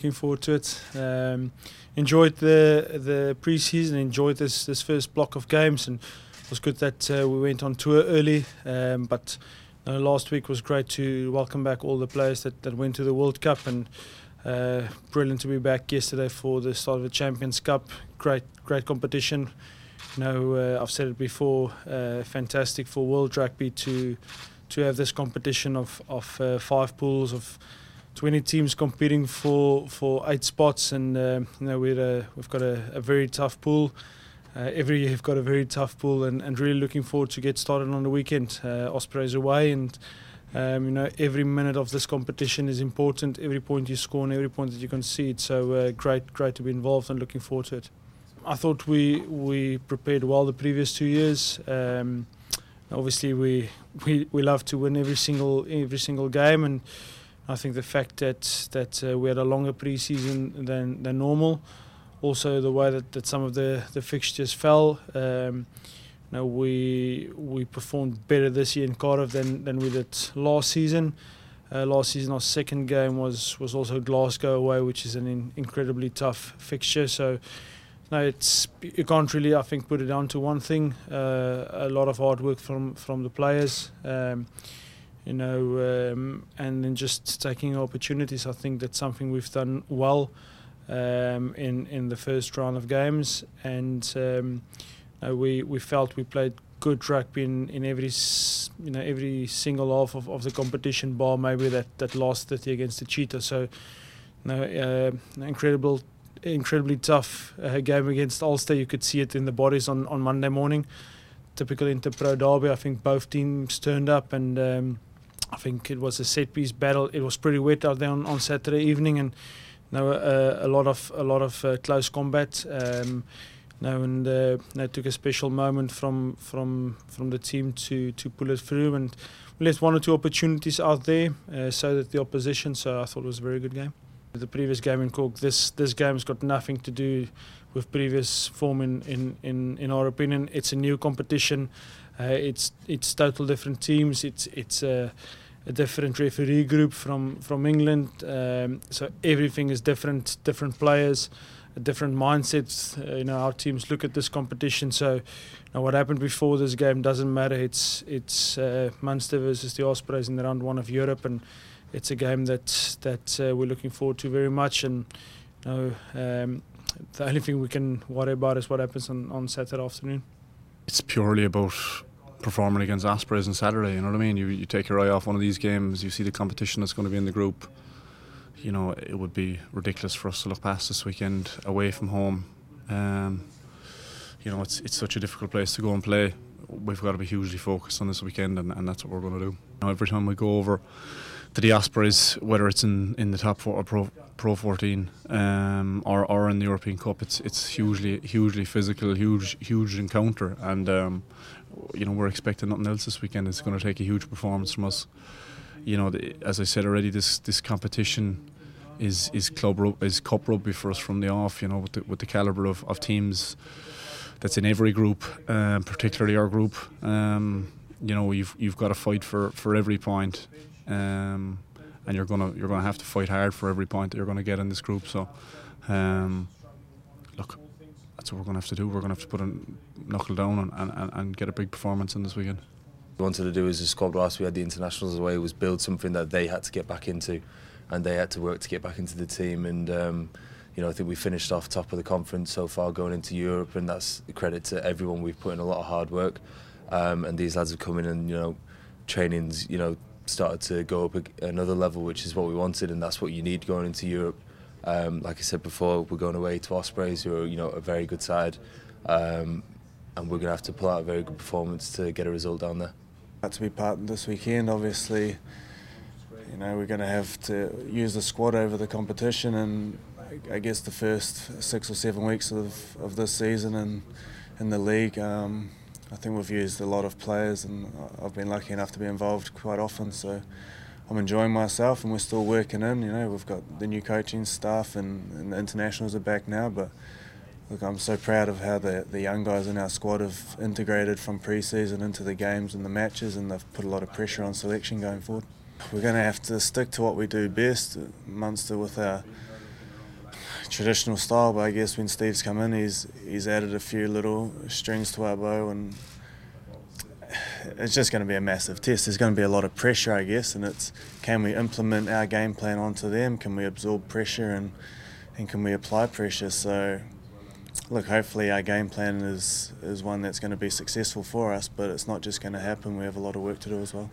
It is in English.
Looking forward to it. Um, enjoyed the the preseason. Enjoyed this this first block of games, and it was good that uh, we went on tour early. Um, but last week was great to welcome back all the players that, that went to the World Cup, and uh, brilliant to be back yesterday for the start of the Champions Cup. Great great competition. You know, uh, I've said it before. Uh, fantastic for World Rugby to to have this competition of of uh, five pools of 20 teams competing for for eight spots, and uh, you know we're uh, we've got a, a very tough pool. Uh, every year we've got a very tough pool, and, and really looking forward to get started on the weekend. Uh, Ospreys away, and um, you know every minute of this competition is important. Every point you score, and every point that you concede. So uh, great, great to be involved, and looking forward to it. I thought we we prepared well the previous two years. Um, obviously, we, we we love to win every single every single game, and I think the fact that that uh, we had a longer preseason than than normal, also the way that, that some of the, the fixtures fell. Um, you know, we we performed better this year in Cardiff than, than we did last season. Uh, last season, our second game was was also Glasgow away, which is an in, incredibly tough fixture. So, no, it's you can't really, I think, put it down to one thing. Uh, a lot of hard work from from the players. Um, you know, um, and then just taking opportunities. I think that's something we've done well um, in in the first round of games, and um, uh, we we felt we played good rugby in, in every you know every single half of, of the competition. Bar maybe that that last thirty against the Cheetah. So, you know, uh, incredible. Incredibly tough uh, game against Ulster. You could see it in the bodies on, on Monday morning. Typical Interpro derby. I think both teams turned up and um, I think it was a set piece battle. It was pretty wet out there on, on Saturday evening, and were uh, a lot of a lot of uh, close combat. Um, now and uh, that took a special moment from from from the team to to pull it through, and we left one or two opportunities out there, uh, so that the opposition. So I thought it was a very good game. The previous game in Cork, this this game's got nothing to do with previous form in in in, in our opinion. It's a new competition. Uh, it's it's total different teams. It's it's a, a different referee group from from England. Um, so everything is different. Different players, different mindsets. Uh, you know our teams look at this competition. So you know, what happened before this game doesn't matter. It's it's uh, Munster versus the Ospreys in the round one of Europe, and it's a game that that uh, we're looking forward to very much. And you know, um, the only thing we can worry about is what happens on on Saturday afternoon. It's purely about performing against Ospreys on Saturday. You know what I mean? You you take your eye off one of these games, you see the competition that's going to be in the group. You know, it would be ridiculous for us to look past this weekend away from home. Um, you know, it's it's such a difficult place to go and play. We've got to be hugely focused on this weekend, and, and that's what we're going to do. You know, every time we go over to the Ospreys, whether it's in, in the top four or pro, pro 14 um, or, or in the European Cup, it's it's hugely hugely physical, huge huge encounter, and um, you know we're expecting nothing else this weekend. It's going to take a huge performance from us. You know, the, as I said already, this this competition is is club is cup rugby for us from the off. You know, with the, with the caliber of, of teams that's in every group, um, particularly our group. Um, you know, you've you've got to fight for, for every point, um, and you're gonna you're gonna have to fight hard for every point that you're gonna get in this group. So, um, look, that's what we're gonna have to do. We're gonna have to put a knuckle down and, and, and get a big performance in this weekend. What we wanted to do as a squad whilst we had the internationals away was build something that they had to get back into, and they had to work to get back into the team. And um, you know, I think we finished off top of the conference so far going into Europe, and that's credit to everyone. We've put in a lot of hard work, um, and these lads have come in and you know, trainings you know started to go up another level, which is what we wanted, and that's what you need going into Europe. Um, like I said before, we're going away to Ospreys, who are you know a very good side, um, and we're going to have to pull out a very good performance to get a result down there. Had to be part this weekend, obviously. You know we're going to have to use the squad over the competition, and I guess the first six or seven weeks of, of this season and in the league. Um, I think we've used a lot of players, and I've been lucky enough to be involved quite often. So I'm enjoying myself, and we're still working in. You know, we've got the new coaching staff, and, and the internationals are back now. But look, I'm so proud of how the the young guys in our squad have integrated from pre-season into the games and the matches, and they've put a lot of pressure on selection going forward. We're going to have to stick to what we do best, Munster with our traditional style. But I guess when Steve's come in, he's he's added a few little strings to our bow, and it's just going to be a massive test. There's going to be a lot of pressure, I guess, and it's can we implement our game plan onto them? Can we absorb pressure and and can we apply pressure? So. Look, hopefully our game plan is, is one that's going to be successful for us, but it's not just going to happen. We have a lot of work to do as well.